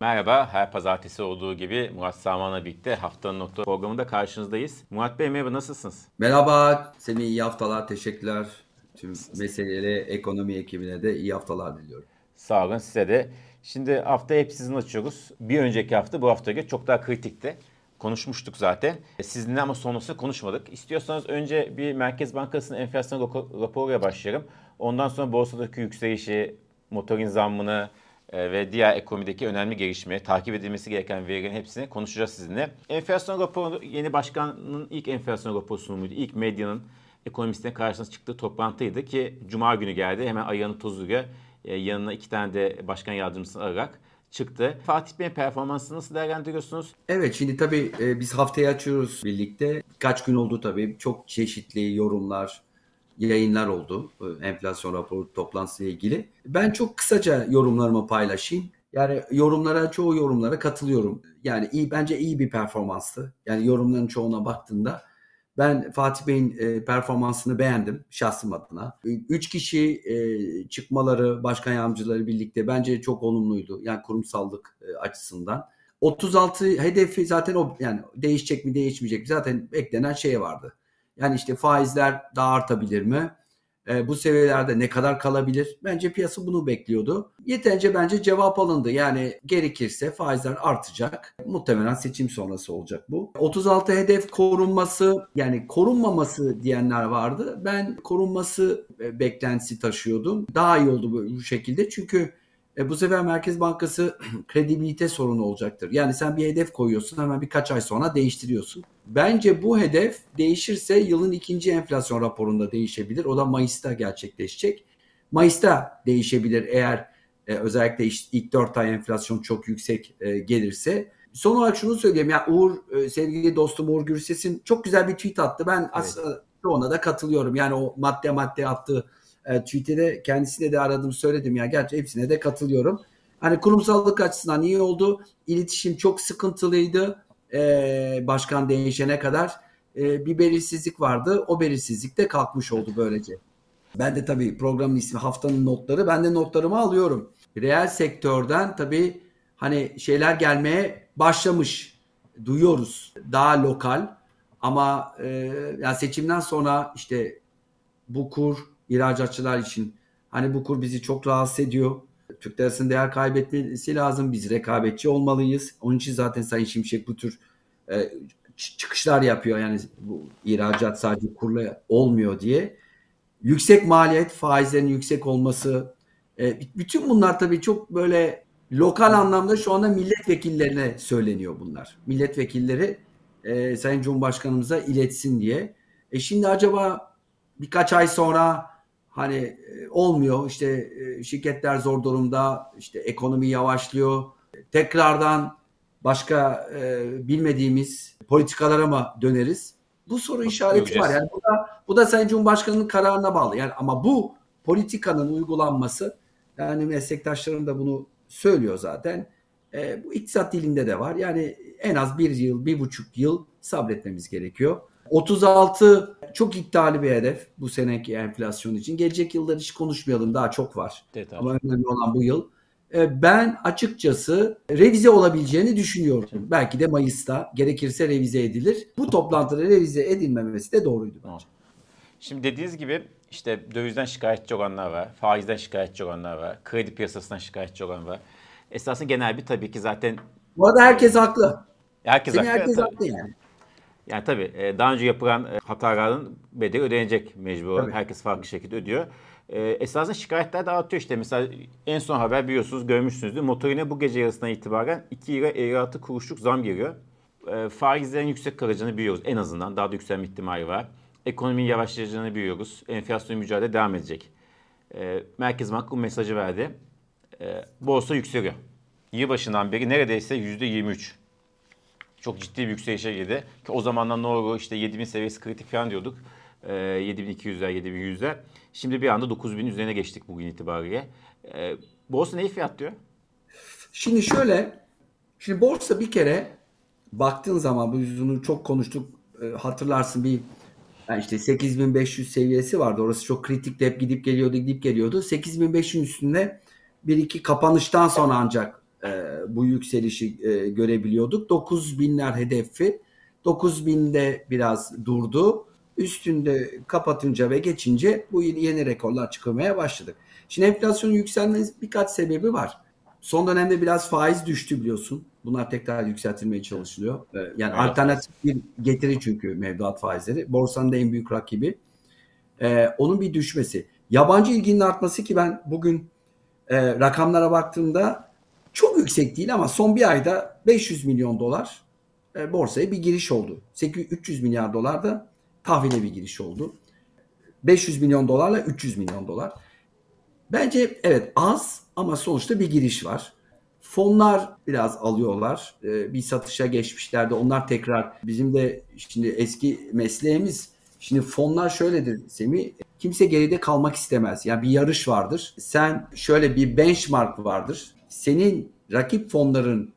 Merhaba, her pazartesi olduğu gibi Murat Saman'la birlikte haftanın nokta programında karşınızdayız. Murat Bey merhaba, nasılsınız? Merhaba, Semih iyi haftalar, teşekkürler. Tüm meseleleri, ekonomi ekibine de iyi haftalar diliyorum. Sağ olun size de. Şimdi hafta hep sizin açıyoruz. Bir önceki hafta bu hafta göre çok daha kritikti. Konuşmuştuk zaten. Sizinle ama sonrasında konuşmadık. İstiyorsanız önce bir Merkez Bankası'nın enflasyon raporuyla başlayalım. Ondan sonra borsadaki yükselişi, motorin zammını, e, ve diğer ekonomideki önemli gelişme, takip edilmesi gereken verilerin hepsini konuşacağız sizinle. Enflasyon raporu yeni başkanın ilk enflasyon raporu sunumuydu. İlk medyanın ekonomistlerin karşısına çıktığı toplantıydı ki Cuma günü geldi. Hemen ayağını tozuyla e, yanına iki tane de başkan yardımcısını alarak çıktı. Fatih Bey'in performansını nasıl değerlendiriyorsunuz? Evet şimdi tabii e, biz haftayı açıyoruz birlikte. Kaç gün oldu tabii. Çok çeşitli yorumlar, yayınlar oldu enflasyon raporu toplantısıyla ilgili. Ben çok kısaca yorumlarımı paylaşayım. Yani yorumlara çoğu yorumlara katılıyorum. Yani iyi bence iyi bir performanstı. Yani yorumların çoğuna baktığında ben Fatih Bey'in e, performansını beğendim şahsım adına. Üç kişi e, çıkmaları, başkan yardımcıları birlikte bence çok olumluydu. Yani kurumsallık e, açısından. 36 hedefi zaten o yani değişecek mi değişmeyecek mi zaten beklenen şey vardı. Yani işte faizler daha artabilir mi? E, bu seviyelerde ne kadar kalabilir? Bence piyasa bunu bekliyordu. Yeterince bence cevap alındı. Yani gerekirse faizler artacak. Muhtemelen seçim sonrası olacak bu. 36 hedef korunması yani korunmaması diyenler vardı. Ben korunması e, beklentisi taşıyordum. Daha iyi oldu bu şekilde. Çünkü e, bu sefer Merkez Bankası kredibilite sorunu olacaktır. Yani sen bir hedef koyuyorsun hemen birkaç ay sonra değiştiriyorsun. Bence bu hedef değişirse yılın ikinci enflasyon raporunda değişebilir. O da Mayıs'ta gerçekleşecek. Mayıs'ta değişebilir eğer e, özellikle ilk 4 ay enflasyon çok yüksek e, gelirse. Son olarak şunu söyleyeyim. Ya Uğur, e, sevgili dostum Uğur Gürses'in çok güzel bir tweet attı. Ben evet. aslında ona da katılıyorum. Yani o madde madde attığı e, Twitter'de kendisine de aradım söyledim ya gerçi hepsine de katılıyorum. Hani kurumsallık açısından iyi oldu. İletişim çok sıkıntılıydı. E, başkan değişene kadar e, bir belirsizlik vardı. O belirsizlik de kalkmış oldu böylece. Ben de tabii programın ismi haftanın notları. Ben de notlarımı alıyorum. Reel sektörden tabii hani şeyler gelmeye başlamış. Duyuyoruz. Daha lokal ama e, yani seçimden sonra işte bu kur ihracatçılar için. Hani bu kur bizi çok rahatsız ediyor. Türk lirasının değer kaybetmesi lazım. Biz rekabetçi olmalıyız. Onun için zaten Sayın Şimşek bu tür e, çıkışlar yapıyor. Yani bu ihracat sadece kurla olmuyor diye. Yüksek maliyet, faizlerin yüksek olması. E, bütün bunlar tabii çok böyle lokal anlamda şu anda milletvekillerine söyleniyor bunlar. Milletvekilleri e, Sayın Cumhurbaşkanımıza iletsin diye. E şimdi acaba birkaç ay sonra hani e, olmuyor işte e, şirketler zor durumda işte ekonomi yavaşlıyor tekrardan başka e, bilmediğimiz politikalara mı döneriz? Bu soru işareti Göreceğiz. var. Yani bu da, bu da Sayın Cumhurbaşkanı'nın kararına bağlı. Yani ama bu politikanın uygulanması yani meslektaşlarım da bunu söylüyor zaten. E, bu iktisat dilinde de var. Yani en az bir yıl, bir buçuk yıl sabretmemiz gerekiyor. 36 çok iddialı bir hedef bu seneki enflasyon için. Gelecek yıllar hiç konuşmayalım daha çok var. Evet, Ama önemli olan bu yıl. E, ben açıkçası revize olabileceğini düşünüyorum. Şimdi. Belki de Mayıs'ta gerekirse revize edilir. Bu toplantıda revize edilmemesi de doğruydu bence. Şimdi dediğiniz gibi işte dövizden şikayetçi olanlar var, faizden şikayetçi olanlar var, kredi piyasasından şikayetçi olan var. Esasında genel bir tabii ki zaten... Bu arada herkes haklı. Herkes Seni haklı. Herkes haklı yani. Yani tabii e, daha önce yapılan e, hataların bedeli ödenecek mecbur. Tabii. Herkes farklı şekilde ödüyor. E, esasında şikayetler de artıyor işte. Mesela en son haber biliyorsunuz görmüşsünüzdür. Motorine bu gece yarısından itibaren 2 lira 56 kuruşluk zam geliyor. Faizlerin yüksek kalacağını biliyoruz en azından. Daha da yükselme ihtimali var. Ekonominin yavaşlayacağını biliyoruz. Enflasyon mücadele devam edecek. Merkez Bankası bu mesajı verdi. Borsa yükseliyor. Yılbaşından beri neredeyse %23 çok ciddi bir yükselişe girdi. Ki o zamandan olur işte 7000 seviyesi kritik falan diyorduk. E, 7200'ler, 7100'ler. Şimdi bir anda 9000 üzerine geçtik bugün itibariyle. E, borsa neyi fiyatlıyor? Şimdi şöyle, şimdi borsa bir kere baktığın zaman bu yüzünü çok konuştuk. E, hatırlarsın bir yani işte 8500 seviyesi vardı. Orası çok kritikti. Hep gidip geliyordu, gidip geliyordu. 8500 üstünde bir iki kapanıştan sonra ancak e, bu yükselişi e, görebiliyorduk. 9000'ler hedefi. 9000'de biraz durdu. Üstünde kapatınca ve geçince bu yeni rekorlar çıkmaya başladık. Şimdi enflasyonun yükselmesi birkaç sebebi var. Son dönemde biraz faiz düştü biliyorsun. Bunlar tekrar yükseltilmeye çalışılıyor. Ee, yani evet. alternatif bir getiri çünkü mevduat faizleri. Borsanın da en büyük rakibi. Ee, onun bir düşmesi. Yabancı ilginin artması ki ben bugün e, rakamlara baktığımda çok yüksek değil ama son bir ayda 500 milyon dolar e, borsaya bir giriş oldu. 800, 300 milyar dolar da tahvile bir giriş oldu. 500 milyon dolarla 300 milyon dolar. Bence evet az ama sonuçta bir giriş var. Fonlar biraz alıyorlar. Ee, bir satışa geçmişlerdi. Onlar tekrar bizim de şimdi eski mesleğimiz Şimdi fonlar şöyledir Semih. Kimse geride kalmak istemez. Yani bir yarış vardır. Sen şöyle bir benchmark vardır. Senin rakip fonların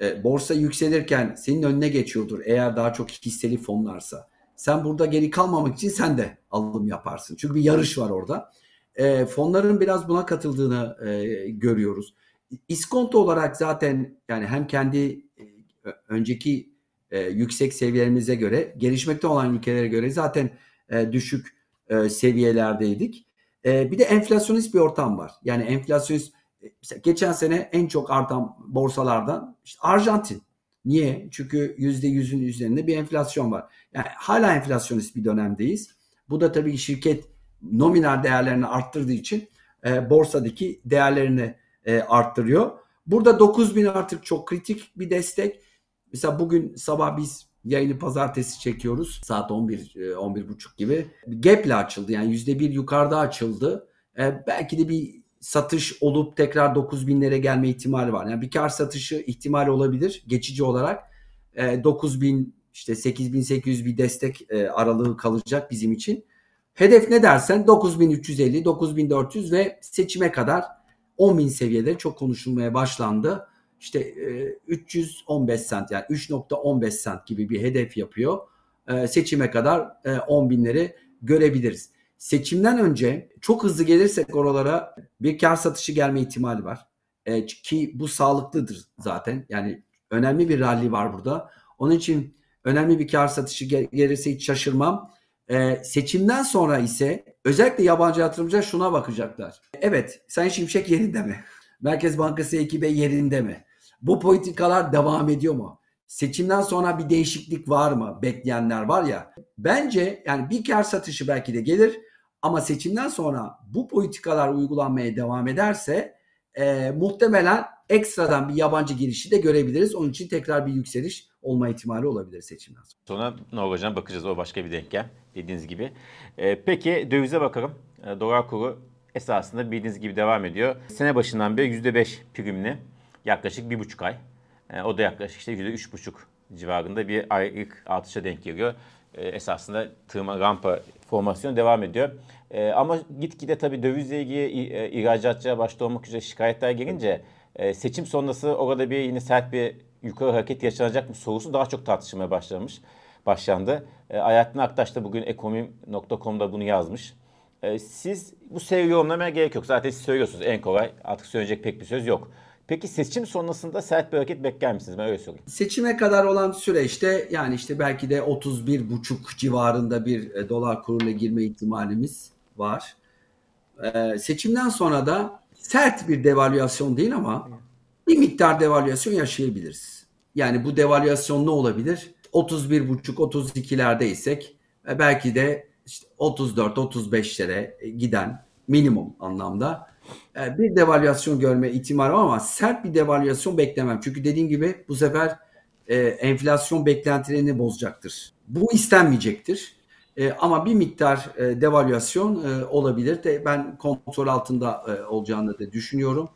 e, borsa yükselirken senin önüne geçiyordur eğer daha çok hisseli fonlarsa. Sen burada geri kalmamak için sen de alım yaparsın. Çünkü bir yarış var orada. E, fonların biraz buna katıldığını e, görüyoruz. İskonto olarak zaten yani hem kendi e, önceki e, yüksek seviyelerimize göre gelişmekte olan ülkelere göre zaten e, düşük e, seviyelerdeydik. E, bir de enflasyonist bir ortam var. Yani enflasyonist mesela geçen sene en çok artan borsalardan işte Arjantin. Niye? Çünkü yüzde yüzün üzerinde bir enflasyon var. Yani hala enflasyonist bir dönemdeyiz. Bu da tabii şirket nominal değerlerini arttırdığı için e, borsadaki değerlerini e, arttırıyor. Burada 9000 artık çok kritik bir destek. Mesela bugün sabah biz yayını pazartesi çekiyoruz. Saat 11 11 buçuk gibi. Gap'le açıldı. Yani %1 yukarıda açıldı. E, belki de bir satış olup tekrar 9000'lere gelme ihtimali var. Yani bir kar satışı ihtimali olabilir geçici olarak. E, 9000 işte 8800 bir destek e, aralığı kalacak bizim için. Hedef ne dersen 9350, 9400 ve seçime kadar 10.000 seviyede çok konuşulmaya başlandı. İşte e, 315 sent yani 3.15 sent gibi bir hedef yapıyor. E, seçime kadar e, 10 binleri görebiliriz. Seçimden önce çok hızlı gelirsek oralara bir kar satışı gelme ihtimali var. E, ki bu sağlıklıdır zaten. Yani önemli bir rally var burada. Onun için önemli bir kar satışı gel- gelirse hiç şaşırmam. E, seçimden sonra ise özellikle yabancı yatırımcılar şuna bakacaklar. Evet Sayın Şimşek yerinde mi? Merkez Bankası ekibi yerinde mi? Bu politikalar devam ediyor mu? Seçimden sonra bir değişiklik var mı? Bekleyenler var ya. Bence yani bir kar satışı belki de gelir ama seçimden sonra bu politikalar uygulanmaya devam ederse e, muhtemelen ekstradan bir yabancı girişi de görebiliriz. Onun için tekrar bir yükseliş olma ihtimali olabilir seçimden sonra. Sonra ne olacağına bakacağız. O başka bir denklem dediğiniz gibi. E, peki dövize bakalım. E, dolar kuru esasında bildiğiniz gibi devam ediyor. Sene başından beri %5 primli yaklaşık bir buçuk ay. E, o da yaklaşık işte %3,5 civarında bir aylık artışa denk geliyor. E, esasında tırma rampa formasyon devam ediyor. E, ama gitgide tabii dövizle ilgili e, ihracatçıya başta olmak üzere şikayetler gelince e, seçim sonrası orada bir yine sert bir yukarı hareket yaşanacak mı sorusu daha çok tartışılmaya başlamış başlandı. E, Alaaddin Aktaş da bugün ekonomi.com'da bunu yazmış. E, siz bu seviye yorumlamaya gerek yok. Zaten siz söylüyorsunuz en kolay. Artık söyleyecek pek bir söz yok. Peki seçim sonrasında sert bir hareket bekler misiniz? Ben öyle sorayım. Seçime kadar olan süreçte yani işte belki de 31,5 civarında bir e, dolar kuruyla girme ihtimalimiz var. Ee, seçimden sonra da sert bir devalüasyon değil ama bir miktar devalüasyon yaşayabiliriz. Yani bu devalüasyon ne olabilir? 31,5-32'lerdeysek e, belki de işte 34-35'lere giden minimum anlamda e, bir devalüasyon görme ihtimali ama sert bir devalüasyon beklemem. Çünkü dediğim gibi bu sefer e, enflasyon beklentilerini bozacaktır. Bu istenmeyecektir. E, ama bir miktar e, devalüasyon e, olabilir de ben kontrol altında e, olacağını da düşünüyorum.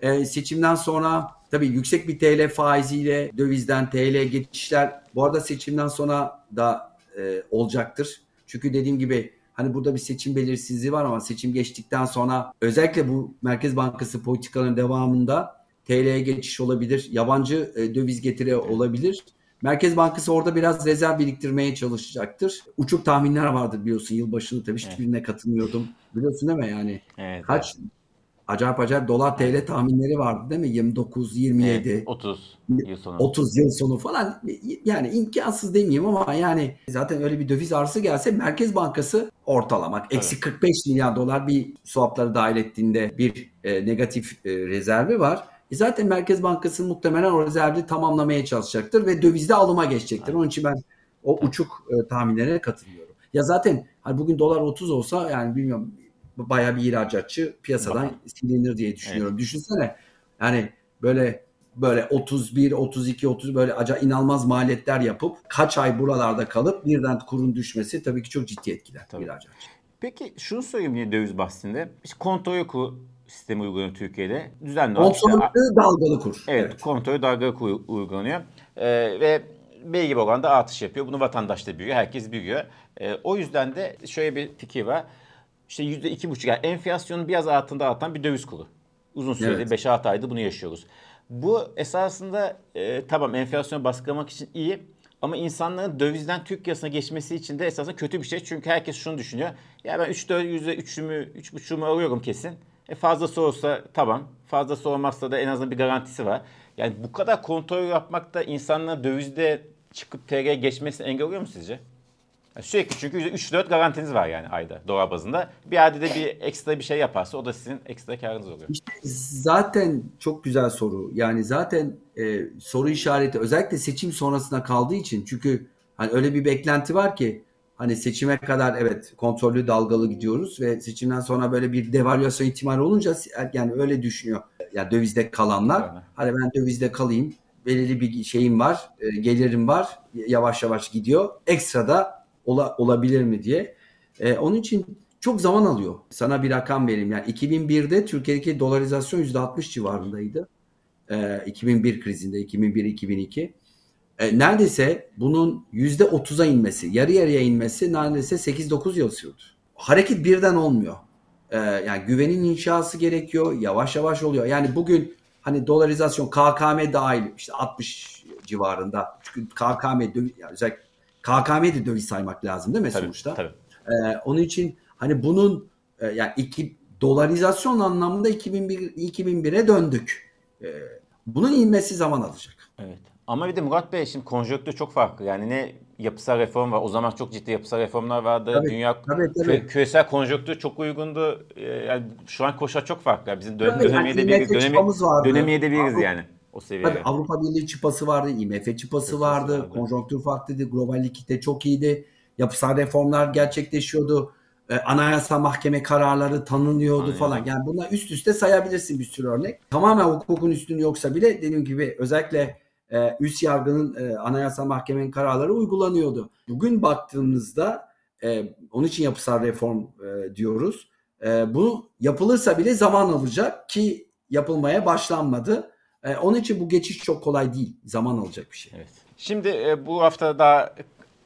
E, seçimden sonra tabii yüksek bir TL faiziyle dövizden TL geçişler bu arada seçimden sonra da e, olacaktır. Çünkü dediğim gibi Hani burada bir seçim belirsizliği var ama seçim geçtikten sonra özellikle bu Merkez Bankası politikalarının devamında TL'ye geçiş olabilir. Yabancı e, döviz getiri olabilir. Merkez Bankası orada biraz rezerv biriktirmeye çalışacaktır. Uçuk tahminler vardır biliyorsun yılbaşını tabii hiçbirine evet. katılmıyordum. Biliyorsun değil mi yani? Evet, Kaç evet. Acayip acayip dolar TL tahminleri vardı değil mi? 29, 27. Evet, 30 yıl sonu. 30 yıl sonu falan yani imkansız demeyeyim ama yani zaten öyle bir döviz arası gelse Merkez Bankası ortalamak. Eksi 45 milyar dolar bir swapları dahil ettiğinde bir e, negatif e, rezervi var. E zaten Merkez Bankası muhtemelen o rezervi tamamlamaya çalışacaktır ve dövizde alıma geçecektir. Onun için ben o uçuk e, tahminlerine katılıyorum. Ya zaten hani bugün dolar 30 olsa yani bilmiyorum bayağı bir ihracatçı piyasadan silinir diye düşünüyorum. Evet. Düşünsene yani böyle böyle 31, 32, 30 böyle acayip inanılmaz maliyetler yapıp kaç ay buralarda kalıp birden kurun düşmesi tabii ki çok ciddi etkiler tabii. ihracatçı. Peki şunu söyleyeyim yine döviz bahsinde. İşte kontrol kur sistemi uygulanıyor Türkiye'de. Düzenli olarak. Kontrollü işte, dalgalı kur. Evet, evet. kontrollü dalgalı kur uygulanıyor. Ee, ve belli bir oranda artış yapıyor. Bunu vatandaş da biliyor, herkes biliyor. Ee, o yüzden de şöyle bir fikir var işte yüzde iki buçuk yani enflasyonun biraz altında artan bir döviz kuru. Uzun süreli evet. 5-6 ayda bunu yaşıyoruz. Bu esasında e, tamam enflasyonu baskılamak için iyi ama insanların dövizden Türk lirasına geçmesi için de esasında kötü bir şey. Çünkü herkes şunu düşünüyor. Ya ben 3-4 yüzde 3'ümü 3,5'ümü alıyorum kesin. E fazlası olsa tamam. Fazlası olmazsa da en azından bir garantisi var. Yani bu kadar kontrol yapmak da insanların dövizde çıkıp TL'ye geçmesine engel oluyor mu sizce? Sürekli çünkü 3-4 garantiniz var yani ayda dolar bazında. Bir ayda de bir ekstra bir şey yaparsa o da sizin ekstra karınız oluyor. İşte zaten çok güzel soru. Yani zaten e, soru işareti özellikle seçim sonrasına kaldığı için çünkü hani öyle bir beklenti var ki hani seçime kadar evet kontrollü dalgalı gidiyoruz ve seçimden sonra böyle bir devalüasyon ihtimali olunca yani öyle düşünüyor. Yani dövizde kalanlar yani. hani ben dövizde kalayım belirli bir şeyim var, e, gelirim var yavaş yavaş gidiyor. Ekstra da ola, olabilir mi diye. E, onun için çok zaman alıyor. Sana bir rakam vereyim. Yani 2001'de Türkiye'deki dolarizasyon %60 civarındaydı. E, 2001 krizinde 2001-2002. E, neredeyse bunun %30'a inmesi, yarı yarıya inmesi neredeyse 8-9 yıl sürdü. Hareket birden olmuyor. E, yani güvenin inşası gerekiyor. Yavaş yavaş oluyor. Yani bugün hani dolarizasyon KKM dahil işte 60 civarında. Çünkü KKM özellikle KKM de döviz saymak lazım değil mi tabii, sonuçta? Tabii. Ee, onun için hani bunun e, yani iki, dolarizasyon anlamında 2001 2001'e döndük. Ee, bunun inmesi zaman alacak. Evet. Ama bir de Murat Bey şimdi konjonktür çok farklı. Yani ne yapısal reform var. O zaman çok ciddi yapısal reformlar vardı. Tabii, Dünya tabii, tabii. Kü- küresel konjonktür çok uygundu. Ee, yani şu an koşa çok farklı. Bizim dön- tabii, dönemeye de bir dönemi, dönemeye de biliriz yani o seviyeye. Tabii Avrupa Birliği çıpası vardı, IMF çıpası vardı, vardı. konjonktür farklıydı, global likite çok iyiydi. Yapısal reformlar gerçekleşiyordu. E, anayasa mahkeme kararları tanınıyordu Aynen. falan. Yani bunlar üst üste sayabilirsin bir sürü örnek. Tamamen hukukun üstünü yoksa bile dediğim gibi özellikle e, üst yargının e, anayasa mahkemenin kararları uygulanıyordu. Bugün baktığımızda e, onun için yapısal reform e, diyoruz. E, bu yapılırsa bile zaman alacak ki yapılmaya başlanmadı. E, onun için bu geçiş çok kolay değil. Zaman alacak bir şey. Evet. Şimdi e, bu hafta daha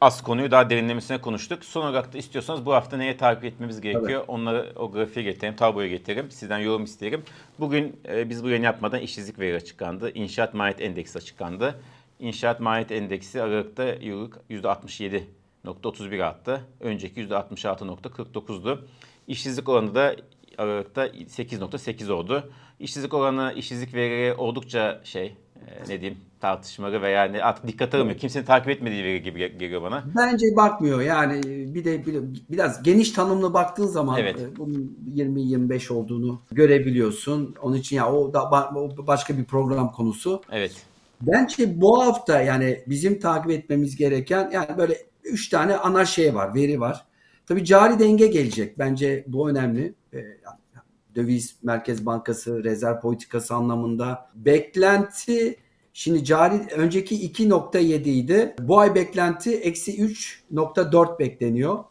az konuyu daha derinlemesine konuştuk. Son olarak da istiyorsanız bu hafta neye takip etmemiz gerekiyor? Evet. Onları o grafiğe getireyim, tabloya getireyim. Sizden yorum isterim. Bugün e, biz bu yayın yapmadan işsizlik veri açıklandı. İnşaat Maliyet Endeksi açıklandı. İnşaat Maliyet Endeksi Aralık'ta yıllık %67.31 arttı. Önceki %66.49'du. İşsizlik oranı da Aralık'ta 8.8 oldu. İşsizlik oranı, işsizlik verileri oldukça şey e, ne diyeyim tartışmalı veya ne artık dikkat almıyor. Kimsenin takip etmediği veri gibi geliyor bana. Bence bakmıyor. Yani bir de biraz geniş tanımlı baktığın zaman evet. E, bunun 20-25 olduğunu görebiliyorsun. Onun için ya o da o başka bir program konusu. Evet. Bence bu hafta yani bizim takip etmemiz gereken yani böyle 3 tane ana şey var, veri var. Tabii cari denge gelecek. Bence bu önemli. E, döviz merkez bankası rezerv politikası anlamında beklenti şimdi cari önceki 2.7 idi. Bu ay beklenti eksi 3.4 bekleniyor.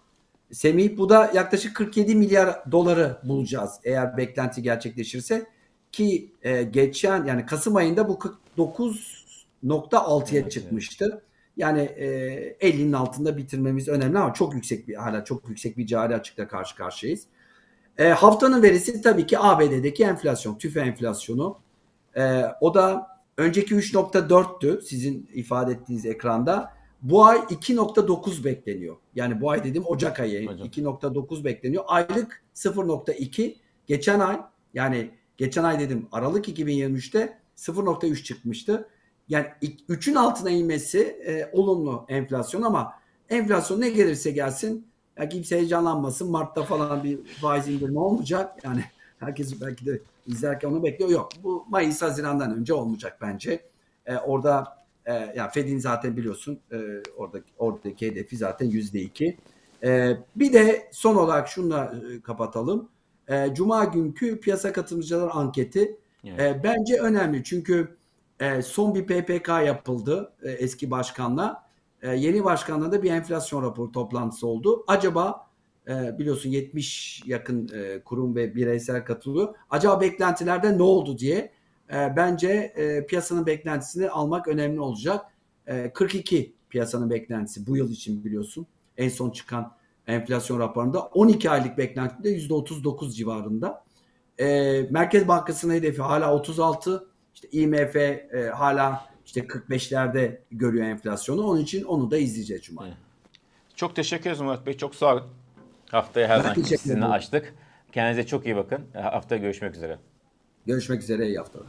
Semih bu da yaklaşık 47 milyar doları bulacağız eğer beklenti gerçekleşirse ki e, geçen yani Kasım ayında bu 49.6'ya evet, çıkmıştı. Evet. Yani e, 50'nin altında bitirmemiz önemli ama çok yüksek bir hala çok yüksek bir cari açıkla karşı karşıyayız. E, haftanın verisi tabii ki ABD'deki enflasyon, tüfe enflasyonu. E, o da önceki 3.4'tü sizin ifade ettiğiniz ekranda. Bu ay 2.9 bekleniyor. Yani bu ay dedim Ocak ayı 2.9 bekleniyor. Aylık 0.2. Geçen ay yani geçen ay dedim Aralık 2023'te 0.3 çıkmıştı. Yani 3'ün altına inmesi e, olumlu enflasyon ama enflasyon ne gelirse gelsin ya kimse heyecanlanmasın. Mart'ta falan bir faiz indirme olmayacak. Yani herkes belki de izlerken onu bekliyor. Yok bu Mayıs Haziran'dan önce olmayacak bence. E, orada e, ya Fed'in zaten biliyorsun e, oradaki, oradaki hedefi zaten yüzde iki. E, bir de son olarak şunla e, kapatalım. E, Cuma günkü piyasa katılımcılar anketi evet. e, bence önemli. Çünkü e, son bir PPK yapıldı e, eski başkanla. E, yeni başkanla da bir enflasyon raporu toplantısı oldu. Acaba e, biliyorsun 70 yakın e, kurum ve bireysel katılıyor. Acaba beklentilerde ne oldu diye e, bence e, piyasanın beklentisini almak önemli olacak. E, 42 piyasanın beklentisi bu yıl için biliyorsun. En son çıkan enflasyon raporunda 12 aylık beklenti de %39 civarında. E, Merkez Bankası'nın hedefi hala 36. İşte IMF e, hala işte 45'lerde görüyor enflasyonu. Onun için onu da izleyeceğiz Cuma. Çok teşekkür ederiz Murat Bey. Çok sağ olun. Haftaya her zaman sizinle açtık. Kendinize çok iyi bakın. Haftaya görüşmek üzere. Görüşmek üzere. İyi haftalar.